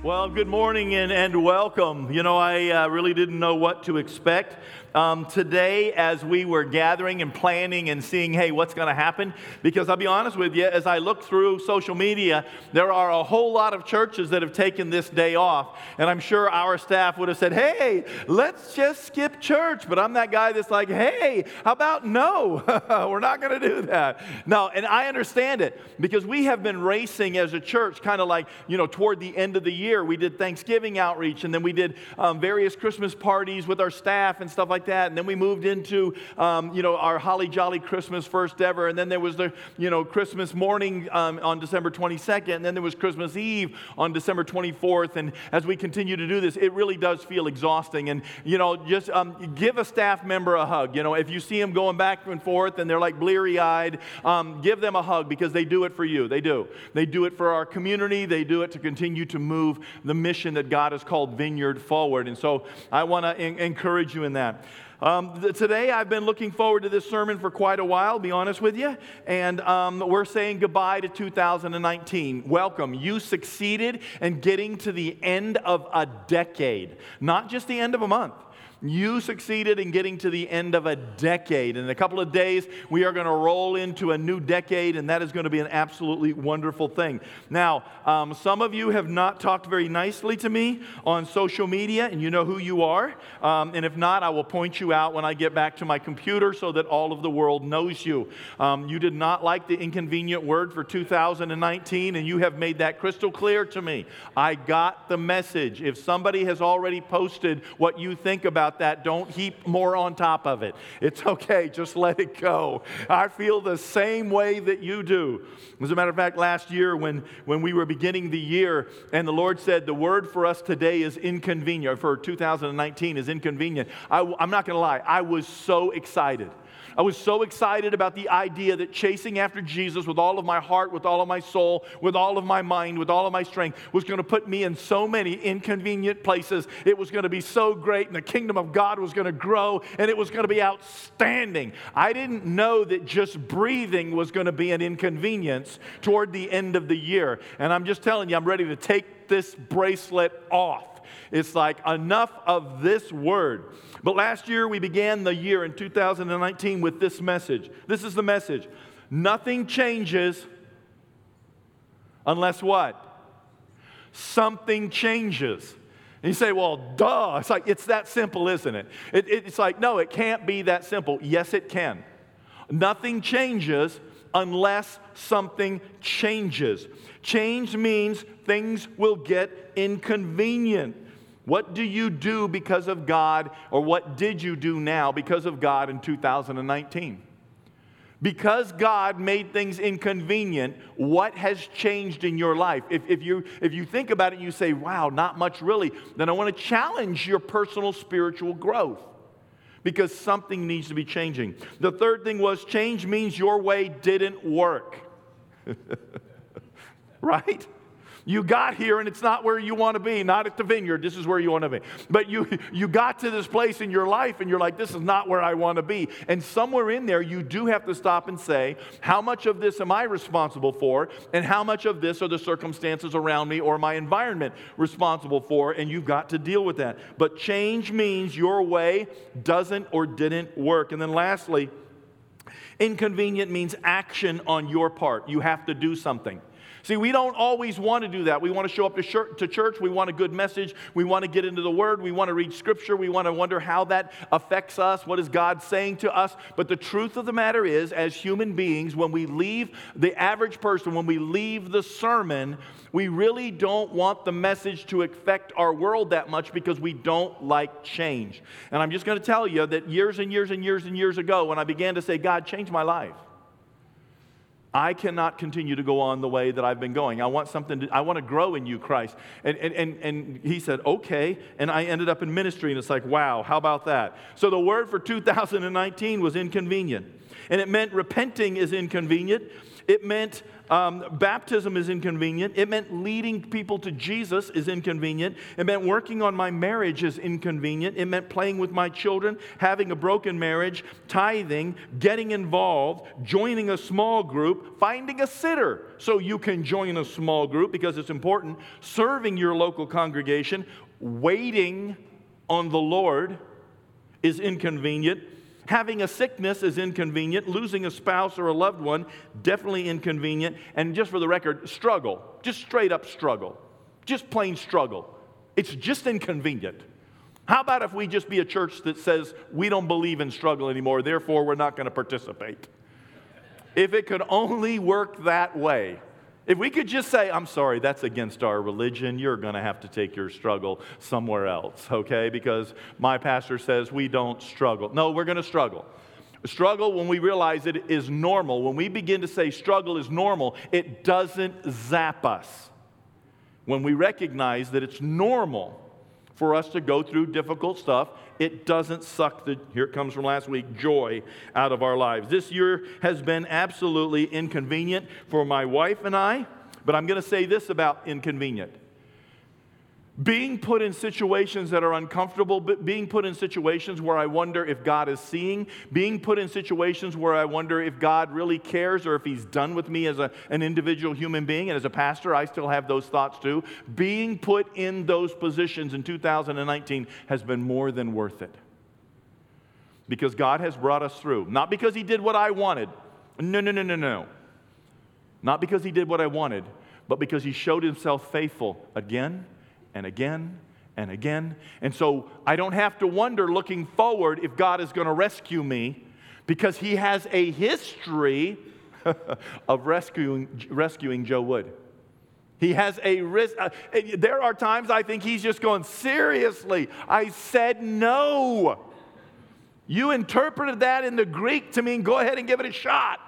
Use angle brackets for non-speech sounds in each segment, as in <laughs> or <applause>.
Well, good morning and, and welcome. You know, I uh, really didn't know what to expect. Um, today, as we were gathering and planning and seeing, hey, what's going to happen, because I'll be honest with you, as I look through social media, there are a whole lot of churches that have taken this day off. And I'm sure our staff would have said, hey, let's just skip church. But I'm that guy that's like, hey, how about no? <laughs> we're not going to do that. No, and I understand it because we have been racing as a church, kind of like, you know, toward the end of the year year. We did Thanksgiving outreach, and then we did um, various Christmas parties with our staff and stuff like that. And then we moved into, um, you know, our Holly Jolly Christmas first ever. And then there was the, you know, Christmas morning um, on December 22nd. And then there was Christmas Eve on December 24th. And as we continue to do this, it really does feel exhausting. And, you know, just um, give a staff member a hug. You know, if you see them going back and forth and they're like bleary eyed, um, give them a hug because they do it for you. They do. They do it for our community. They do it to continue to move the mission that God has called Vineyard forward. And so I want to encourage you in that. Um, th- today, I've been looking forward to this sermon for quite a while, be honest with you. And um, we're saying goodbye to 2019. Welcome. You succeeded in getting to the end of a decade, not just the end of a month. You succeeded in getting to the end of a decade. In a couple of days, we are going to roll into a new decade, and that is going to be an absolutely wonderful thing. Now, um, some of you have not talked very nicely to me on social media, and you know who you are. Um, and if not, I will point you out when I get back to my computer so that all of the world knows you. Um, you did not like the inconvenient word for 2019, and you have made that crystal clear to me. I got the message. If somebody has already posted what you think about about that. Don't heap more on top of it. It's okay, just let it go. I feel the same way that you do. As a matter of fact, last year when, when we were beginning the year and the Lord said the word for us today is inconvenient, for 2019 is inconvenient, I, I'm not going to lie, I was so excited. I was so excited about the idea that chasing after Jesus with all of my heart, with all of my soul, with all of my mind, with all of my strength was going to put me in so many inconvenient places. It was going to be so great, and the kingdom of God was going to grow, and it was going to be outstanding. I didn't know that just breathing was going to be an inconvenience toward the end of the year. And I'm just telling you, I'm ready to take this bracelet off. It's like enough of this word. But last year, we began the year in 2019 with this message. This is the message Nothing changes unless what? Something changes. And you say, well, duh. It's like, it's that simple, isn't it? it, it it's like, no, it can't be that simple. Yes, it can. Nothing changes unless something changes. Change means things will get inconvenient. What do you do because of God, or what did you do now because of God in 2019? Because God made things inconvenient, what has changed in your life? If, if, you, if you think about it you say, wow, not much really, then I want to challenge your personal spiritual growth because something needs to be changing. The third thing was change means your way didn't work. <laughs> right? You got here and it's not where you want to be, not at the vineyard. This is where you want to be. But you, you got to this place in your life and you're like, this is not where I want to be. And somewhere in there, you do have to stop and say, how much of this am I responsible for? And how much of this are the circumstances around me or my environment responsible for? And you've got to deal with that. But change means your way doesn't or didn't work. And then lastly, inconvenient means action on your part. You have to do something. See, we don't always want to do that. We want to show up to church. We want a good message. We want to get into the Word. We want to read Scripture. We want to wonder how that affects us. What is God saying to us? But the truth of the matter is, as human beings, when we leave the average person, when we leave the sermon, we really don't want the message to affect our world that much because we don't like change. And I'm just going to tell you that years and years and years and years ago, when I began to say, God, change my life. I cannot continue to go on the way that I've been going. I want something to, I want to grow in you, Christ. And, and, and, and he said, okay. And I ended up in ministry, and it's like, wow, how about that? So the word for 2019 was inconvenient. And it meant repenting is inconvenient. It meant um, baptism is inconvenient. It meant leading people to Jesus is inconvenient. It meant working on my marriage is inconvenient. It meant playing with my children, having a broken marriage, tithing, getting involved, joining a small group, finding a sitter so you can join a small group because it's important, serving your local congregation, waiting on the Lord is inconvenient Having a sickness is inconvenient. Losing a spouse or a loved one, definitely inconvenient. And just for the record, struggle. Just straight up struggle. Just plain struggle. It's just inconvenient. How about if we just be a church that says we don't believe in struggle anymore, therefore we're not going to participate? If it could only work that way. If we could just say, I'm sorry, that's against our religion, you're going to have to take your struggle somewhere else, okay? Because my pastor says we don't struggle. No, we're going to struggle. Struggle, when we realize it is normal, when we begin to say struggle is normal, it doesn't zap us. When we recognize that it's normal for us to go through difficult stuff. It doesn't suck the, here it comes from last week, joy out of our lives. This year has been absolutely inconvenient for my wife and I, but I'm going to say this about inconvenient being put in situations that are uncomfortable, being put in situations where I wonder if God is seeing, being put in situations where I wonder if God really cares or if He's done with me as a, an individual human being. And as a pastor, I still have those thoughts too. Being put in those positions in 2019 has been more than worth it. Because God has brought us through. Not because He did what I wanted. No, no, no, no, no. Not because He did what I wanted, but because He showed Himself faithful again and again and again. And so I don't have to wonder looking forward if God is going to rescue me because he has a history <laughs> of rescuing, rescuing Joe Wood. He has a risk. Uh, there are times I think he's just going, seriously, I said no. You interpreted that in the Greek to mean go ahead and give it a shot.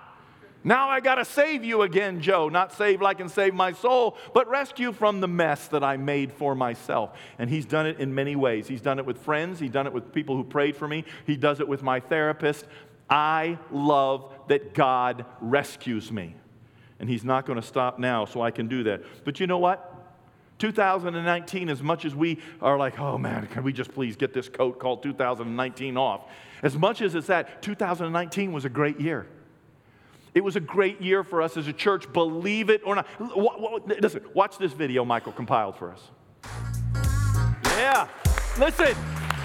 Now I got to save you again, Joe. Not save like and save my soul, but rescue from the mess that I made for myself. And he's done it in many ways. He's done it with friends, he's done it with people who prayed for me, he does it with my therapist. I love that God rescues me. And he's not going to stop now, so I can do that. But you know what? 2019, as much as we are like, oh man, can we just please get this coat called 2019 off? As much as it's that, 2019 was a great year. It was a great year for us as a church, believe it or not. Listen, watch this video Michael compiled for us. Yeah, listen,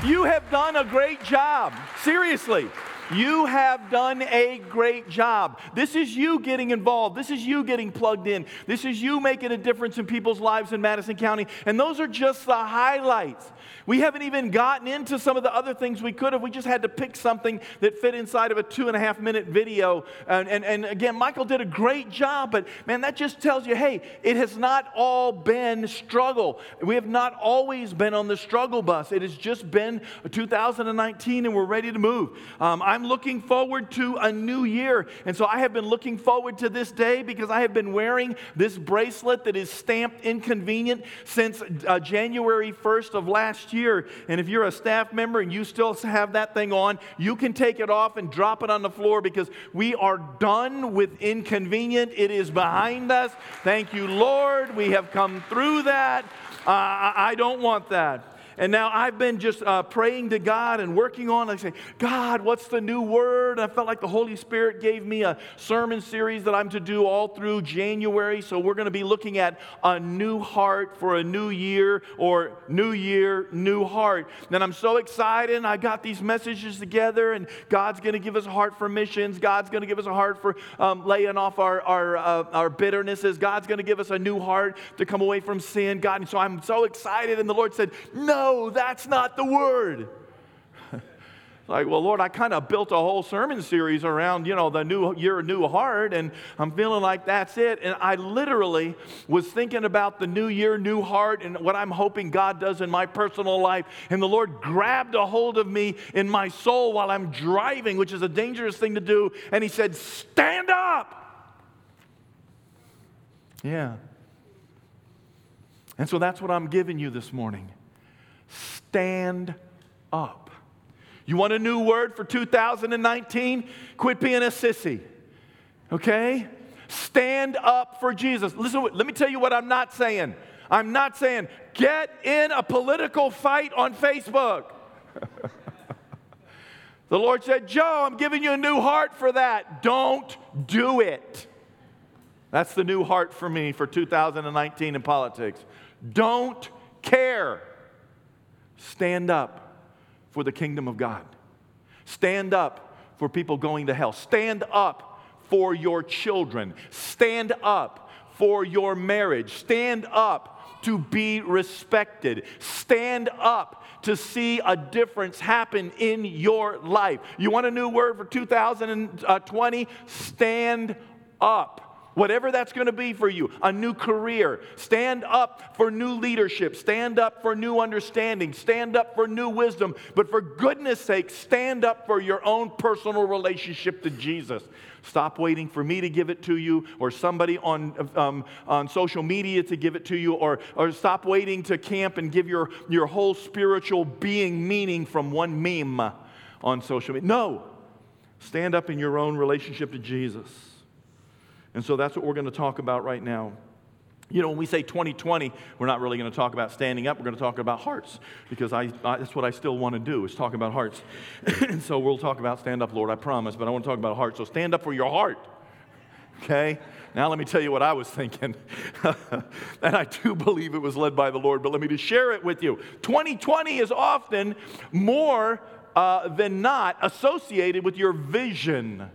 you have done a great job. Seriously. You have done a great job. This is you getting involved. This is you getting plugged in. This is you making a difference in people's lives in Madison County. And those are just the highlights. We haven't even gotten into some of the other things we could have. We just had to pick something that fit inside of a two and a half minute video. And, and, and again, Michael did a great job, but man, that just tells you hey, it has not all been struggle. We have not always been on the struggle bus. It has just been 2019 and we're ready to move. Um, I'm looking forward to a new year. And so I have been looking forward to this day because I have been wearing this bracelet that is stamped inconvenient since uh, January 1st of last year year. And if you're a staff member and you still have that thing on, you can take it off and drop it on the floor because we are done with inconvenient. It is behind us. Thank you, Lord. We have come through that. Uh, I don't want that. And now I've been just uh, praying to God and working on. I say, God, what's the new word? I felt like the Holy Spirit gave me a sermon series that I'm to do all through January. So we're going to be looking at a new heart for a new year or new year, new heart. And I'm so excited. I got these messages together, and God's going to give us a heart for missions. God's going to give us a heart for um, laying off our, our, uh, our bitternesses. God's going to give us a new heart to come away from sin. God, and so I'm so excited. And the Lord said, No no, that's not the word. <laughs> like, well, Lord, I kind of built a whole sermon series around, you know, the new year, new heart, and I'm feeling like that's it. And I literally was thinking about the new year, new heart, and what I'm hoping God does in my personal life. And the Lord grabbed a hold of me in my soul while I'm driving, which is a dangerous thing to do. And He said, Stand up. Yeah. And so that's what I'm giving you this morning stand up. You want a new word for 2019? Quit being a sissy. Okay? Stand up for Jesus. Listen, let me tell you what I'm not saying. I'm not saying get in a political fight on Facebook. <laughs> the Lord said, Joe, I'm giving you a new heart for that. Don't do it. That's the new heart for me for 2019 in politics. Don't care. Stand up for the kingdom of God. Stand up for people going to hell. Stand up for your children. Stand up for your marriage. Stand up to be respected. Stand up to see a difference happen in your life. You want a new word for 2020? Uh, Stand up whatever that's going to be for you, a new career. Stand up for new leadership. Stand up for new understanding. Stand up for new wisdom. But for goodness sake, stand up for your own personal relationship to Jesus. Stop waiting for me to give it to you or somebody on, um, on social media to give it to you, or, or stop waiting to camp and give your, your whole spiritual being meaning from one meme on social media. No. Stand up in your own relationship to Jesus. And so that's what we're going to talk about right now. You know, when we say 2020, we're not really going to talk about standing up. We're going to talk about hearts because I, I that's what I still want to do is talk about hearts. and <laughs> so we'll talk about stand up, Lord, I promise, but I want to talk about hearts. So stand up for your heart. Okay? Now let me tell you what I was thinking. <laughs> and I do believe it was led by the Lord, but let me just share it with you. 2020 is often more uh, than not associated with your vision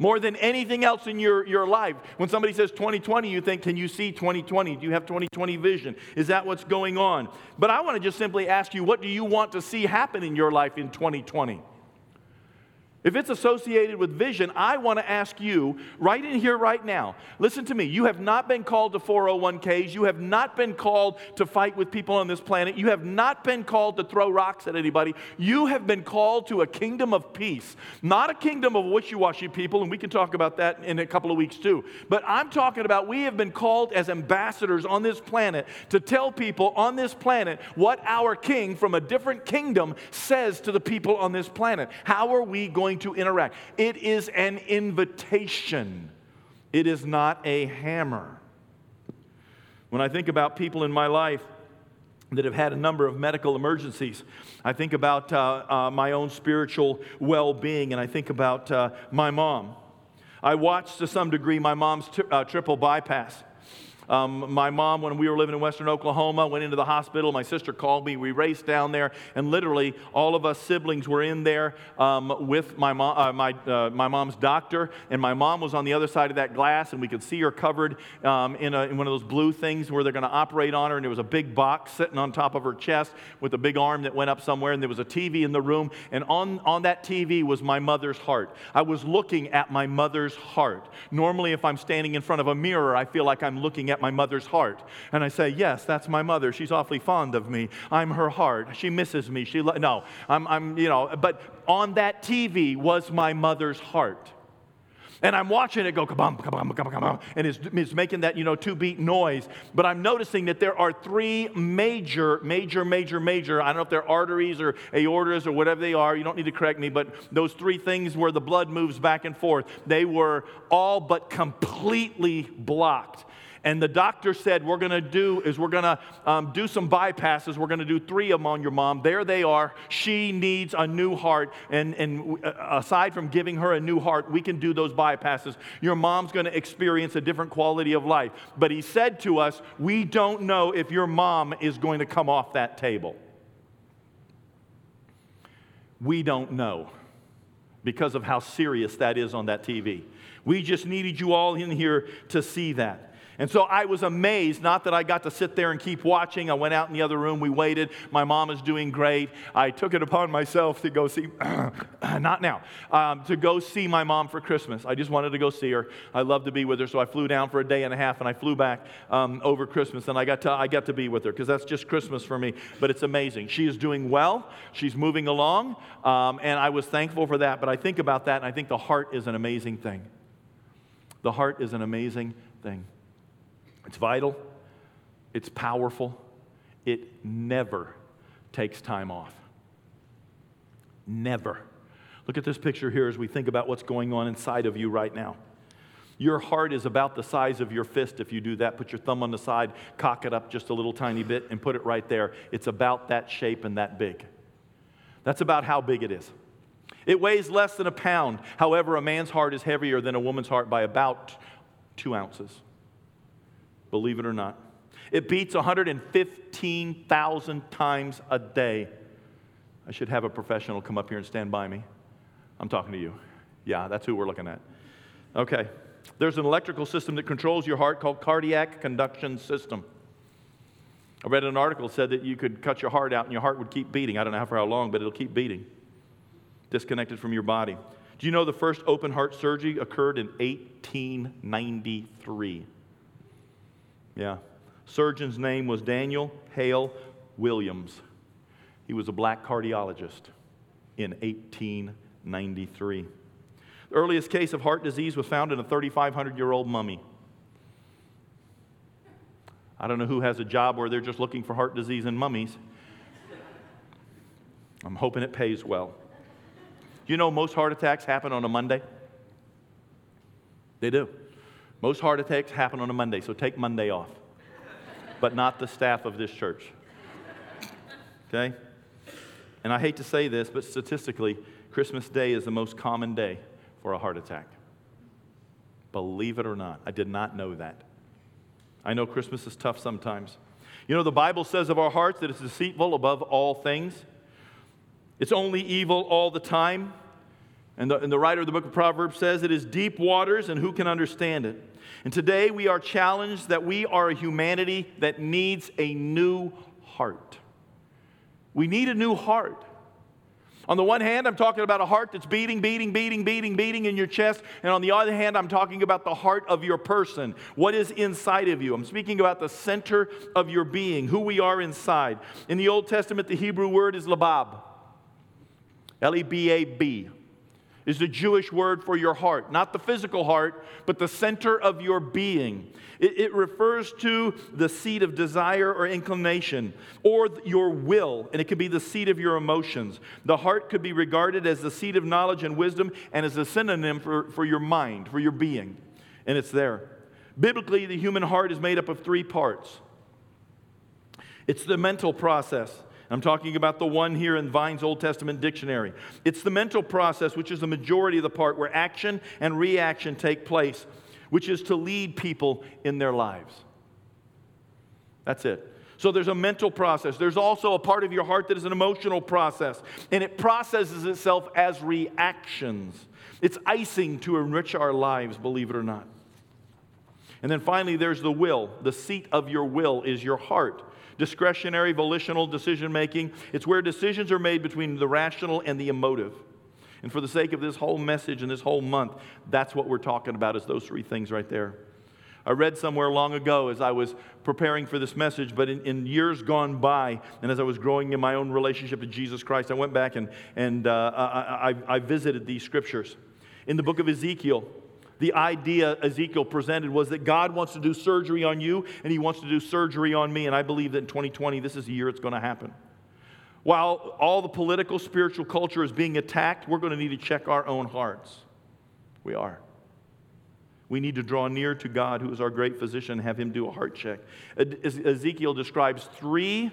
more than anything else in your, your life. When somebody says 2020, you think, can you see 2020? Do you have 2020 vision? Is that what's going on? But I want to just simply ask you, what do you want to see happen in your life in 2020? If it's associated with vision, I want to ask you right in here, right now. Listen to me. You have not been called to 401ks. You have not been called to fight with people on this planet. You have not been called to throw rocks at anybody. You have been called to a kingdom of peace, not a kingdom of wishy washy people. And we can talk about that in a couple of weeks too. But I'm talking about we have been called as ambassadors on this planet to tell people on this planet what our king from a different kingdom says to the people on this planet. How are we going? Going to interact. It is an invitation, it is not a hammer. When I think about people in my life, that have had a number of medical emergencies. I think about uh, uh, my own spiritual well being, and I think about uh, my mom. I watched to some degree my mom's t- uh, triple bypass. Um, my mom, when we were living in Western Oklahoma, went into the hospital. My sister called me. We raced down there, and literally all of us siblings were in there um, with my, uh, my, uh, my mom's doctor. And my mom was on the other side of that glass, and we could see her covered um, in, a, in one of those blue things where they're going to operate on her. And there was a big box sitting on top of her chest with a big arm that went up somewhere. And there was a TV in the room. And on, on that TV was my mother's heart. I was looking at my mother's heart. Normally, if I'm standing in front of a mirror, I feel like I'm looking at my mother's heart. And I say, Yes, that's my mother. She's awfully fond of me. I'm her heart. She misses me. She lo-. no, I'm, I'm, you know, but on that TV was my mother's heart. And I'm watching it go kabam, kabam, kabam, kabam, and it's, it's making that, you know, two beat noise. But I'm noticing that there are three major, major, major, major, I don't know if they're arteries or aortas or whatever they are, you don't need to correct me, but those three things where the blood moves back and forth, they were all but completely blocked. And the doctor said, We're going to do is we're going to um, do some bypasses. We're going to do three of them on your mom. There they are. She needs a new heart. And, and uh, aside from giving her a new heart, we can do those bypasses. Your mom's going to experience a different quality of life. But he said to us, We don't know if your mom is going to come off that table. We don't know because of how serious that is on that TV. We just needed you all in here to see that. And so I was amazed, not that I got to sit there and keep watching. I went out in the other room, we waited. My mom is doing great. I took it upon myself to go see, <clears throat> not now, um, to go see my mom for Christmas. I just wanted to go see her. I love to be with her, so I flew down for a day and a half and I flew back um, over Christmas and I got to, I got to be with her because that's just Christmas for me. But it's amazing. She is doing well, she's moving along, um, and I was thankful for that. But I think about that and I think the heart is an amazing thing. The heart is an amazing thing. It's vital, it's powerful, it never takes time off. Never. Look at this picture here as we think about what's going on inside of you right now. Your heart is about the size of your fist if you do that. Put your thumb on the side, cock it up just a little tiny bit, and put it right there. It's about that shape and that big. That's about how big it is. It weighs less than a pound. However, a man's heart is heavier than a woman's heart by about two ounces. Believe it or not. It beats 115,000 times a day. I should have a professional come up here and stand by me. I'm talking to you. Yeah, that's who we're looking at. Okay. There's an electrical system that controls your heart called cardiac conduction system. I read an article that said that you could cut your heart out and your heart would keep beating. I don't know for how long, but it'll keep beating, disconnected from your body. Do you know the first open heart surgery occurred in 1893? Yeah. Surgeon's name was Daniel Hale Williams. He was a black cardiologist in 1893. The earliest case of heart disease was found in a 3,500 year old mummy. I don't know who has a job where they're just looking for heart disease in mummies. I'm hoping it pays well. You know, most heart attacks happen on a Monday? They do. Most heart attacks happen on a Monday, so take Monday off, but not the staff of this church. Okay? And I hate to say this, but statistically, Christmas Day is the most common day for a heart attack. Believe it or not, I did not know that. I know Christmas is tough sometimes. You know, the Bible says of our hearts that it's deceitful above all things, it's only evil all the time. And the, and the writer of the book of Proverbs says it is deep waters, and who can understand it? And today we are challenged that we are a humanity that needs a new heart. We need a new heart. On the one hand, I'm talking about a heart that's beating, beating, beating, beating, beating in your chest. And on the other hand, I'm talking about the heart of your person. What is inside of you? I'm speaking about the center of your being, who we are inside. In the Old Testament, the Hebrew word is lebab. L E B A B is the Jewish word for your heart, not the physical heart, but the center of your being. It, it, refers to the seat of desire or inclination, or your will, and it could be the seat of your emotions. The heart could be regarded as the seat of knowledge and wisdom and as a synonym for, for your mind, for your being, and it's there. Biblically, the human heart is made up of three parts it's the mental process. I'm talking about the one here in Vine's Old Testament dictionary. It's the mental process, which is the majority of the part where action and reaction take place, which is to lead people in their lives. That's it. So there's a mental process. There's also a part of your heart that is an emotional process, and it processes itself as reactions. It's icing to enrich our lives, believe it or not. And then finally, there's the will. The seat of your will is your heart discretionary, volitional decision making. It's where decisions are made between the rational and the emotive. And for the sake of this whole message and this whole month, that's what we're talking about is those three things right there. I read somewhere long ago as I was preparing for this message, but in, in years gone by, and as I was growing in my own relationship to Jesus Christ, I went back and, and uh, I, I, I visited these scriptures. In the book of Ezekiel, the idea Ezekiel presented was that God wants to do surgery on you and he wants to do surgery on me. And I believe that in 2020, this is the year it's going to happen. While all the political, spiritual culture is being attacked, we're going to need to check our own hearts. We are. We need to draw near to God, who is our great physician, and have him do a heart check. Ezekiel describes three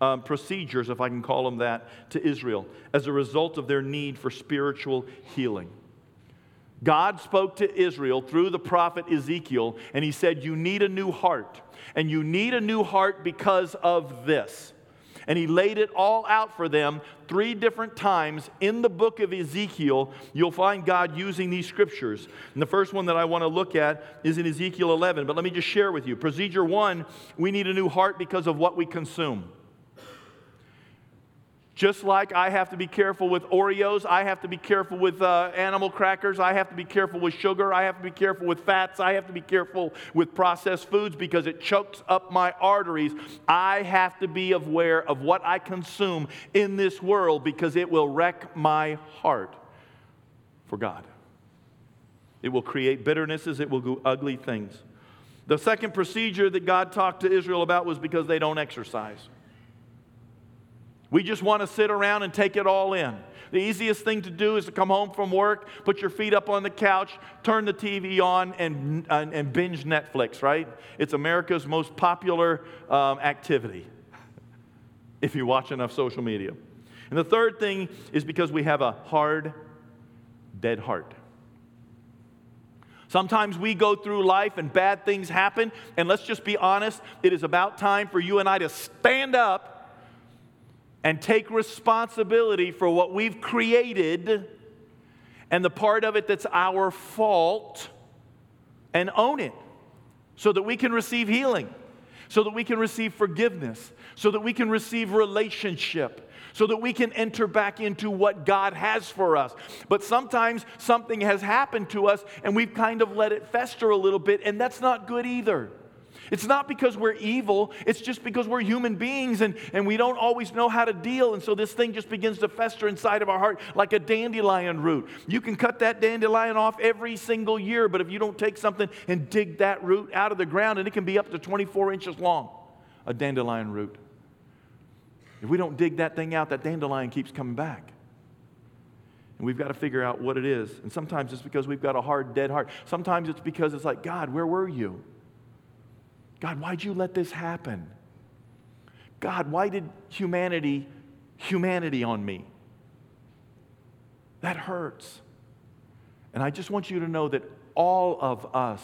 um, procedures, if I can call them that, to Israel as a result of their need for spiritual healing. God spoke to Israel through the prophet Ezekiel, and he said, You need a new heart. And you need a new heart because of this. And he laid it all out for them three different times in the book of Ezekiel. You'll find God using these scriptures. And the first one that I want to look at is in Ezekiel 11. But let me just share with you. Procedure one we need a new heart because of what we consume. Just like I have to be careful with Oreos, I have to be careful with uh, animal crackers, I have to be careful with sugar, I have to be careful with fats, I have to be careful with processed foods because it chokes up my arteries. I have to be aware of what I consume in this world because it will wreck my heart for God. It will create bitternesses, it will do ugly things. The second procedure that God talked to Israel about was because they don't exercise. We just want to sit around and take it all in. The easiest thing to do is to come home from work, put your feet up on the couch, turn the TV on, and, and, and binge Netflix, right? It's America's most popular um, activity <laughs> if you watch enough social media. And the third thing is because we have a hard, dead heart. Sometimes we go through life and bad things happen, and let's just be honest, it is about time for you and I to stand up and take responsibility for what we've created and the part of it that's our fault and own it so that we can receive healing, so that we can receive forgiveness, so that we can receive relationship. So that we can enter back into what God has for us. But sometimes something has happened to us and we've kind of let it fester a little bit, and that's not good either. It's not because we're evil, it's just because we're human beings and, and we don't always know how to deal. And so this thing just begins to fester inside of our heart like a dandelion root. You can cut that dandelion off every single year, but if you don't take something and dig that root out of the ground, and it can be up to 24 inches long, a dandelion root. If we don't dig that thing out, that dandelion keeps coming back. And we've got to figure out what it is. And sometimes it's because we've got a hard, dead heart. Sometimes it's because it's like, God, where were you? God, why'd you let this happen? God, why did humanity, humanity on me? That hurts. And I just want you to know that all of us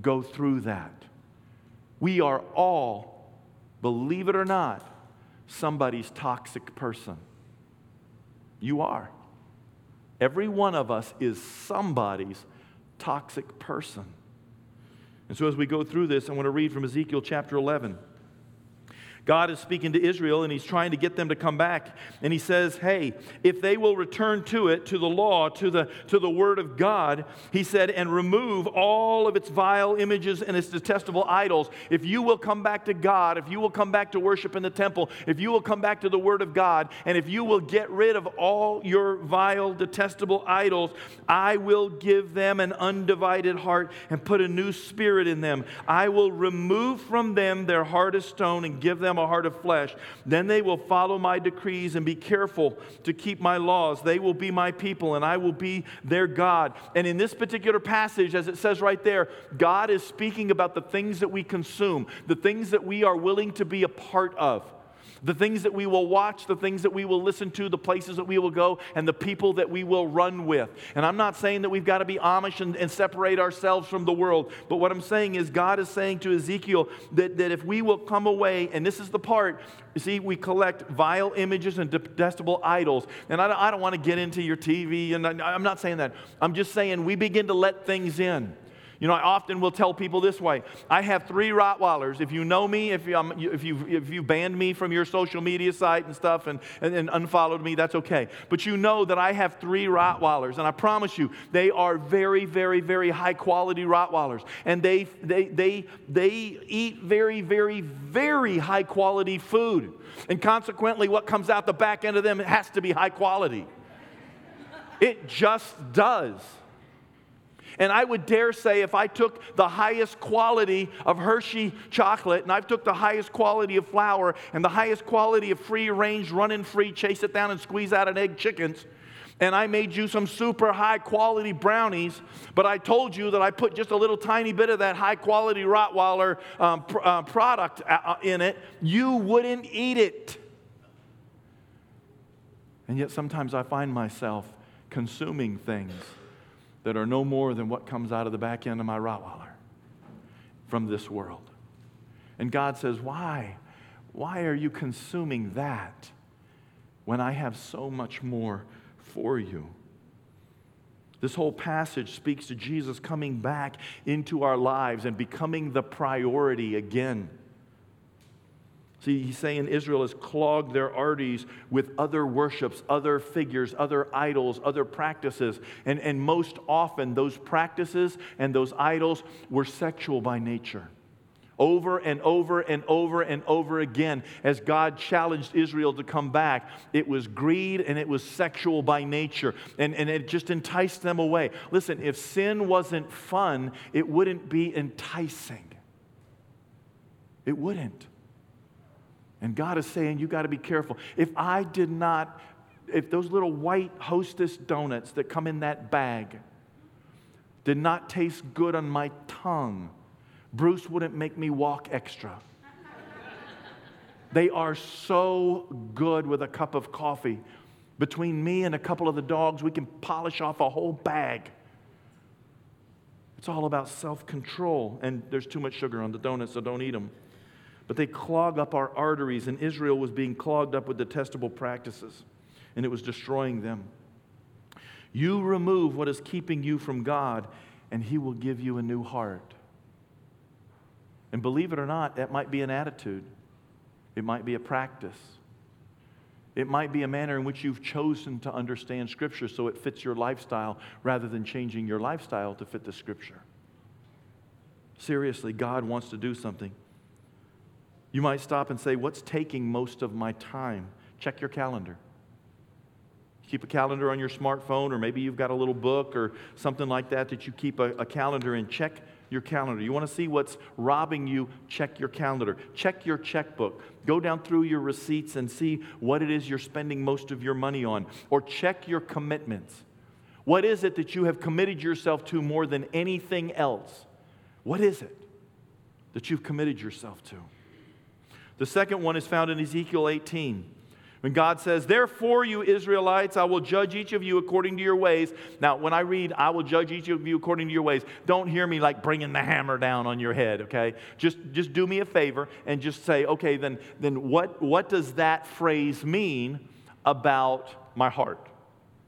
go through that. We are all, believe it or not, somebody's toxic person. You are. Every one of us is somebody's toxic person. And so, as we go through this, I want to read from Ezekiel chapter 11. God is speaking to Israel and he's trying to get them to come back. And he says, Hey, if they will return to it, to the law, to the, to the word of God, he said, and remove all of its vile images and its detestable idols, if you will come back to God, if you will come back to worship in the temple, if you will come back to the word of God, and if you will get rid of all your vile, detestable idols, I will give them an undivided heart and put a new spirit in them. I will remove from them their heart of stone and give them them a heart of flesh. Then they will follow my decrees and be careful to keep my laws. They will be my people, and I will be their God. And in this particular passage, as it says right there, God is speaking about the things that we consume, the things that we are willing to be a part of the things that we will watch, the things that we will listen to, the places that we will go, and the people that we will run with. And I'm not saying that we've got to be Amish and, and separate ourselves from the world, but what I'm saying is God is saying to Ezekiel that, that if we will come away, and this is the part, you see, we collect vile images and detestable idols. And I don't, I don't want to get into your TV, and I, I'm not saying that. I'm just saying we begin to let things in. You know, I often will tell people this way I have three Rottweilers. If you know me, if, you, um, if, you, if you banned me from your social media site and stuff and, and, and unfollowed me, that's okay. But you know that I have three Rottweilers, and I promise you, they are very, very, very high quality Rottweilers. And they, they, they, they eat very, very, very high quality food. And consequently, what comes out the back end of them has to be high quality. It just does. And I would dare say if I took the highest quality of Hershey chocolate and I took the highest quality of flour and the highest quality of free range, running free, chase it down and squeeze out an egg chickens, and I made you some super high quality brownies, but I told you that I put just a little tiny bit of that high quality Rottweiler um, pr- uh, product uh, uh, in it, you wouldn't eat it. And yet sometimes I find myself consuming things that are no more than what comes out of the back end of my Rottweiler from this world. And God says, Why? Why are you consuming that when I have so much more for you? This whole passage speaks to Jesus coming back into our lives and becoming the priority again. See, he's saying Israel has clogged their arteries with other worships, other figures, other idols, other practices. And, and most often, those practices and those idols were sexual by nature. Over and over and over and over again, as God challenged Israel to come back, it was greed and it was sexual by nature. And, and it just enticed them away. Listen, if sin wasn't fun, it wouldn't be enticing. It wouldn't. And God is saying, you got to be careful. If I did not, if those little white hostess donuts that come in that bag did not taste good on my tongue, Bruce wouldn't make me walk extra. they are so good with a cup of coffee. Between me and a couple of the dogs, we can polish off a whole bag. It's all about self control, and there's too much sugar on the donuts, so don't eat them. But they clog up our arteries, and Israel was being clogged up with detestable practices, and it was destroying them. You remove what is keeping you from God, and He will give you a new heart. And believe it or not, that might be an attitude, it might be a practice. It might be a manner in which you've chosen to understand Scripture so it fits your lifestyle rather than changing your lifestyle to fit the Scripture. Seriously, God wants to do something. You might stop and say, What's taking most of my time? Check your calendar. Keep a calendar on your smartphone, or maybe you've got a little book or something like that that you keep a, a calendar and check your calendar. You want to see what's robbing you? Check your calendar. Check your checkbook. Go down through your receipts and see what it is you're spending most of your money on. Or check your commitments. What is it that you have committed yourself to more than anything else? What is it that you've committed yourself to? The second one is found in Ezekiel 18. When God says, Therefore, you Israelites, I will judge each of you according to your ways. Now, when I read, I will judge each of you according to your ways, don't hear me like bringing the hammer down on your head, okay? Just, just do me a favor and just say, okay, then, then what, what does that phrase mean about my heart?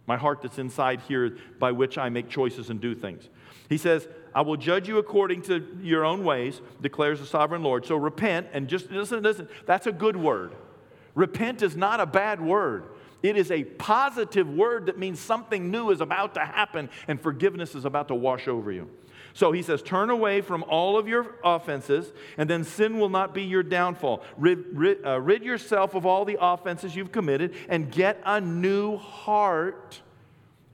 My heart that's inside here by which I make choices and do things. He says, I will judge you according to your own ways, declares the sovereign Lord. So repent and just listen, listen, that's a good word. Repent is not a bad word. It is a positive word that means something new is about to happen and forgiveness is about to wash over you. So he says, Turn away from all of your offenses, and then sin will not be your downfall. Rid, rid, uh, rid yourself of all the offenses you've committed and get a new heart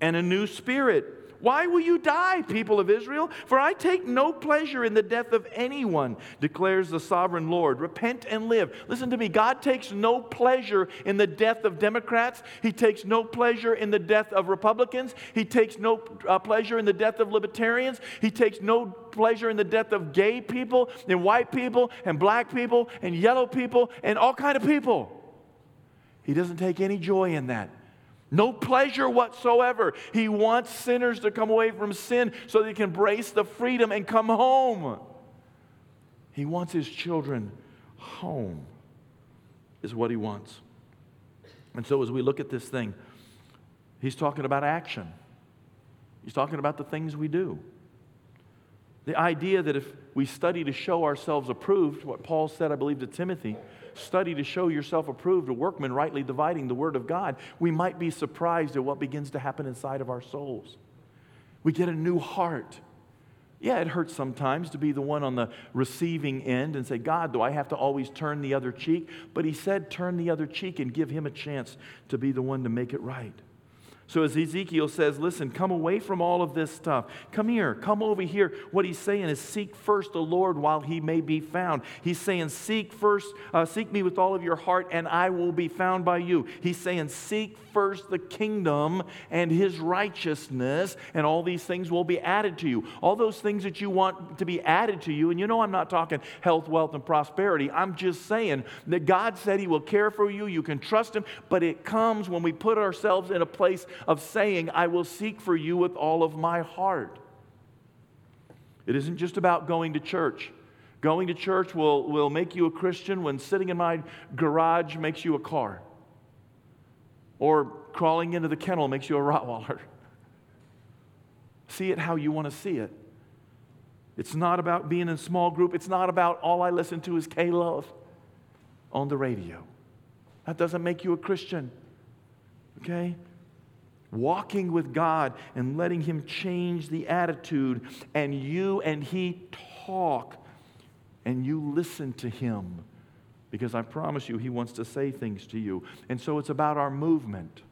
and a new spirit. Why will you die, people of Israel? For I take no pleasure in the death of anyone, declares the sovereign Lord. Repent and live. Listen to me. God takes no pleasure in the death of Democrats. He takes no pleasure in the death of Republicans. He takes no uh, pleasure in the death of libertarians. He takes no pleasure in the death of gay people and white people and black people and yellow people and all kind of people. He doesn't take any joy in that. No pleasure whatsoever. He wants sinners to come away from sin so they can embrace the freedom and come home. He wants his children home, is what he wants. And so, as we look at this thing, he's talking about action, he's talking about the things we do. The idea that if we study to show ourselves approved, what Paul said, I believe, to Timothy, study to show yourself approved, a workman rightly dividing the word of God, we might be surprised at what begins to happen inside of our souls. We get a new heart. Yeah, it hurts sometimes to be the one on the receiving end and say, God, do I have to always turn the other cheek? But he said, turn the other cheek and give him a chance to be the one to make it right. So as Ezekiel says, listen, come away from all of this stuff. Come here, come over here. What he's saying is seek first the Lord while he may be found. He's saying, seek first, uh, seek me with all of your heart, and I will be found by you. He's saying, seek first the kingdom and his righteousness, and all these things will be added to you. All those things that you want to be added to you, and you know I'm not talking health, wealth, and prosperity. I'm just saying that God said he will care for you. You can trust him, but it comes when we put ourselves in a place of saying, I will seek for you with all of my heart. It isn't just about going to church. Going to church will, will make you a Christian when sitting in my garage makes you a car. Or crawling into the kennel makes you a Rottweiler. <laughs> See it how you want to see it. It's not about being in a small group. It's not about all I listen to is K Love on the radio. That doesn't make you a Christian. Okay? Walking with God and letting Him change the attitude, and you and He talk and you listen to Him because I promise you, He wants to say things to you. And so it's about our movement.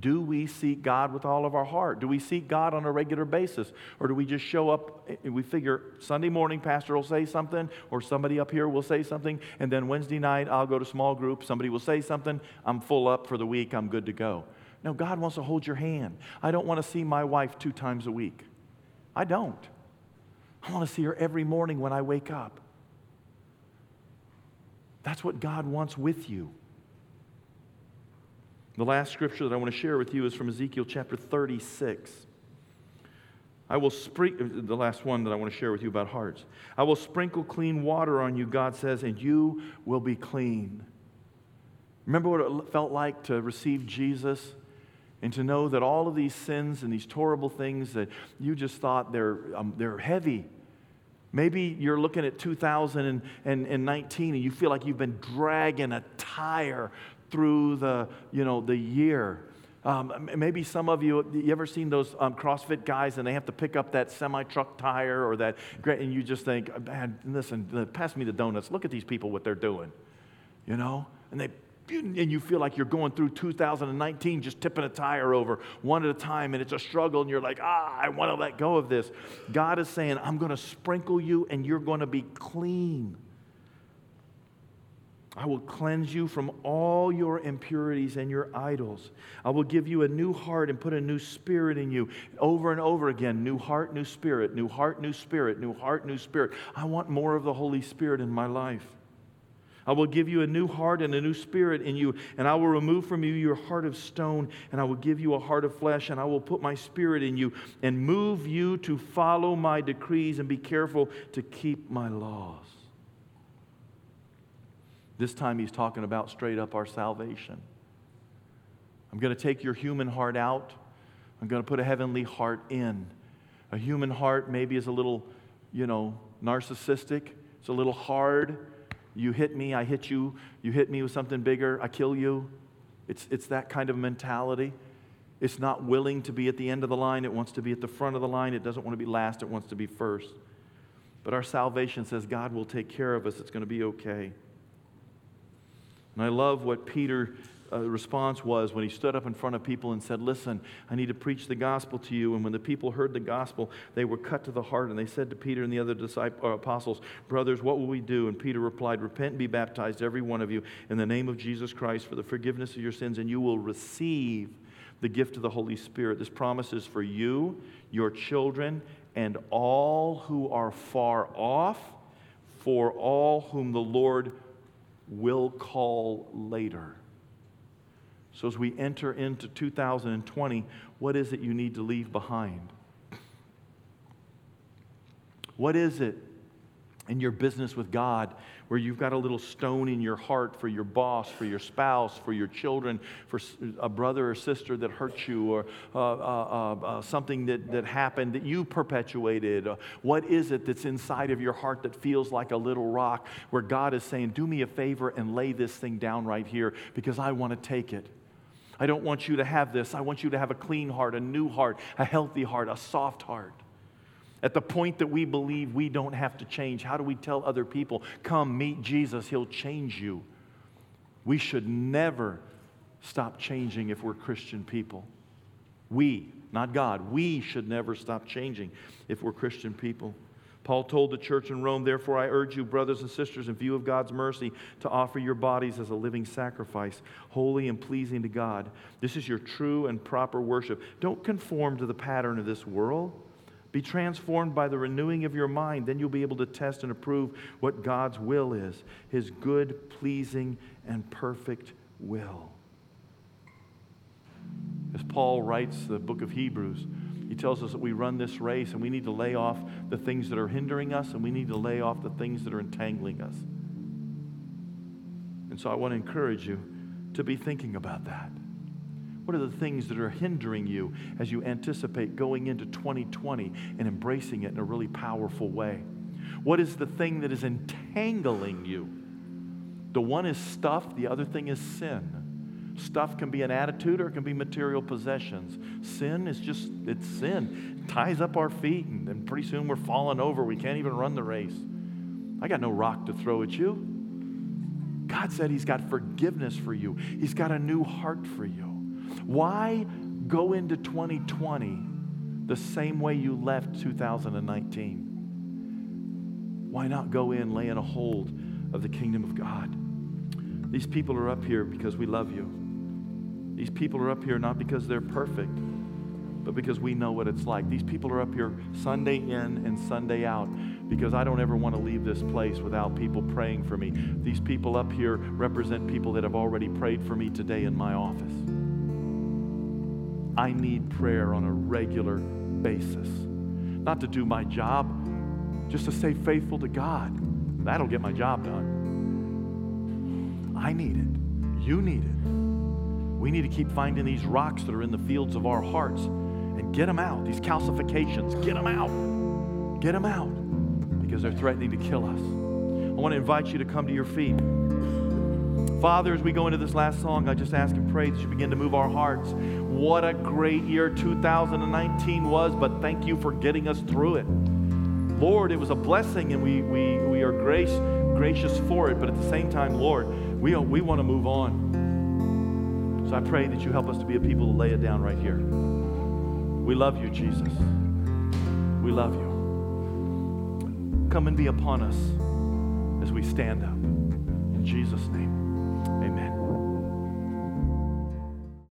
Do we seek God with all of our heart? Do we seek God on a regular basis? Or do we just show up and we figure Sunday morning, pastor will say something, or somebody up here will say something, and then Wednesday night, I'll go to small group, somebody will say something, I'm full up for the week, I'm good to go. No, God wants to hold your hand. I don't want to see my wife two times a week. I don't. I want to see her every morning when I wake up. That's what God wants with you. The last scripture that I want to share with you is from Ezekiel chapter 36. I will sprinkle, the last one that I want to share with you about hearts. I will sprinkle clean water on you, God says, and you will be clean. Remember what it felt like to receive Jesus and to know that all of these sins and these horrible things that you just thought they're, um, they're heavy. Maybe you're looking at 2019 and you feel like you've been dragging a tire through the, you know, the year. Um, maybe some of you, you ever seen those um, CrossFit guys and they have to pick up that semi truck tire or that, and you just think, man, listen, pass me the donuts. Look at these people, what they're doing, you know? And they, and you feel like you're going through 2019 just tipping a tire over one at a time and it's a struggle and you're like, ah, I want to let go of this. God is saying, I'm going to sprinkle you and you're going to be clean. I will cleanse you from all your impurities and your idols. I will give you a new heart and put a new spirit in you. Over and over again new heart, new spirit, new heart, new spirit, new heart, new spirit. I want more of the Holy Spirit in my life. I will give you a new heart and a new spirit in you, and I will remove from you your heart of stone, and I will give you a heart of flesh, and I will put my spirit in you and move you to follow my decrees and be careful to keep my laws. This time he's talking about straight up our salvation. I'm going to take your human heart out. I'm going to put a heavenly heart in. A human heart maybe is a little, you know, narcissistic. It's a little hard. You hit me, I hit you. You hit me with something bigger, I kill you. It's, it's that kind of mentality. It's not willing to be at the end of the line. It wants to be at the front of the line. It doesn't want to be last. It wants to be first. But our salvation says God will take care of us. It's going to be okay. And I love what Peter's uh, response was when he stood up in front of people and said, Listen, I need to preach the gospel to you. And when the people heard the gospel, they were cut to the heart. And they said to Peter and the other disciples, uh, apostles, Brothers, what will we do? And Peter replied, Repent and be baptized, every one of you, in the name of Jesus Christ for the forgiveness of your sins, and you will receive the gift of the Holy Spirit. This promise is for you, your children, and all who are far off, for all whom the Lord will call later. So, as we enter into 2020, what is it you need to leave behind? What is it in your business with God where you've got a little stone in your heart for your boss, for your spouse, for your children, for a brother or sister that hurt you, or uh, uh, uh, uh, something that, that happened that you perpetuated? Uh, what is it that's inside of your heart that feels like a little rock where God is saying, Do me a favor and lay this thing down right here because I want to take it? I don't want you to have this. I want you to have a clean heart, a new heart, a healthy heart, a soft heart. At the point that we believe we don't have to change, how do we tell other people, come meet Jesus, he'll change you? We should never stop changing if we're Christian people. We, not God, we should never stop changing if we're Christian people. Paul told the church in Rome, Therefore, I urge you, brothers and sisters, in view of God's mercy, to offer your bodies as a living sacrifice, holy and pleasing to God. This is your true and proper worship. Don't conform to the pattern of this world be transformed by the renewing of your mind. Then you'll be able to test and approve what God's will is his good, pleasing, and perfect will. As Paul writes the book of Hebrews, he tells us that we run this race and we need to lay off the things that are hindering us and we need to lay off the things that are entangling us. And so I want to encourage you to be thinking about that. What are the things that are hindering you as you anticipate going into 2020 and embracing it in a really powerful way? What is the thing that is entangling you? The one is stuff, the other thing is sin. Stuff can be an attitude or it can be material possessions. Sin is just, it's sin. It ties up our feet, and then pretty soon we're falling over. We can't even run the race. I got no rock to throw at you. God said He's got forgiveness for you, He's got a new heart for you. Why go into 2020 the same way you left 2019? Why not go in laying a hold of the kingdom of God? These people are up here because we love you. These people are up here not because they're perfect, but because we know what it's like. These people are up here Sunday in and Sunday out because I don't ever want to leave this place without people praying for me. These people up here represent people that have already prayed for me today in my office. I need prayer on a regular basis. Not to do my job, just to stay faithful to God. That'll get my job done. I need it. You need it. We need to keep finding these rocks that are in the fields of our hearts and get them out. These calcifications, get them out. Get them out because they're threatening to kill us. I want to invite you to come to your feet. Father, as we go into this last song, I just ask and pray that you begin to move our hearts. What a great year 2019 was, but thank you for getting us through it. Lord, it was a blessing and we, we, we are grace, gracious for it, but at the same time, Lord, we, we want to move on. So I pray that you help us to be a people to lay it down right here. We love you, Jesus. We love you. Come and be upon us as we stand up. In Jesus' name.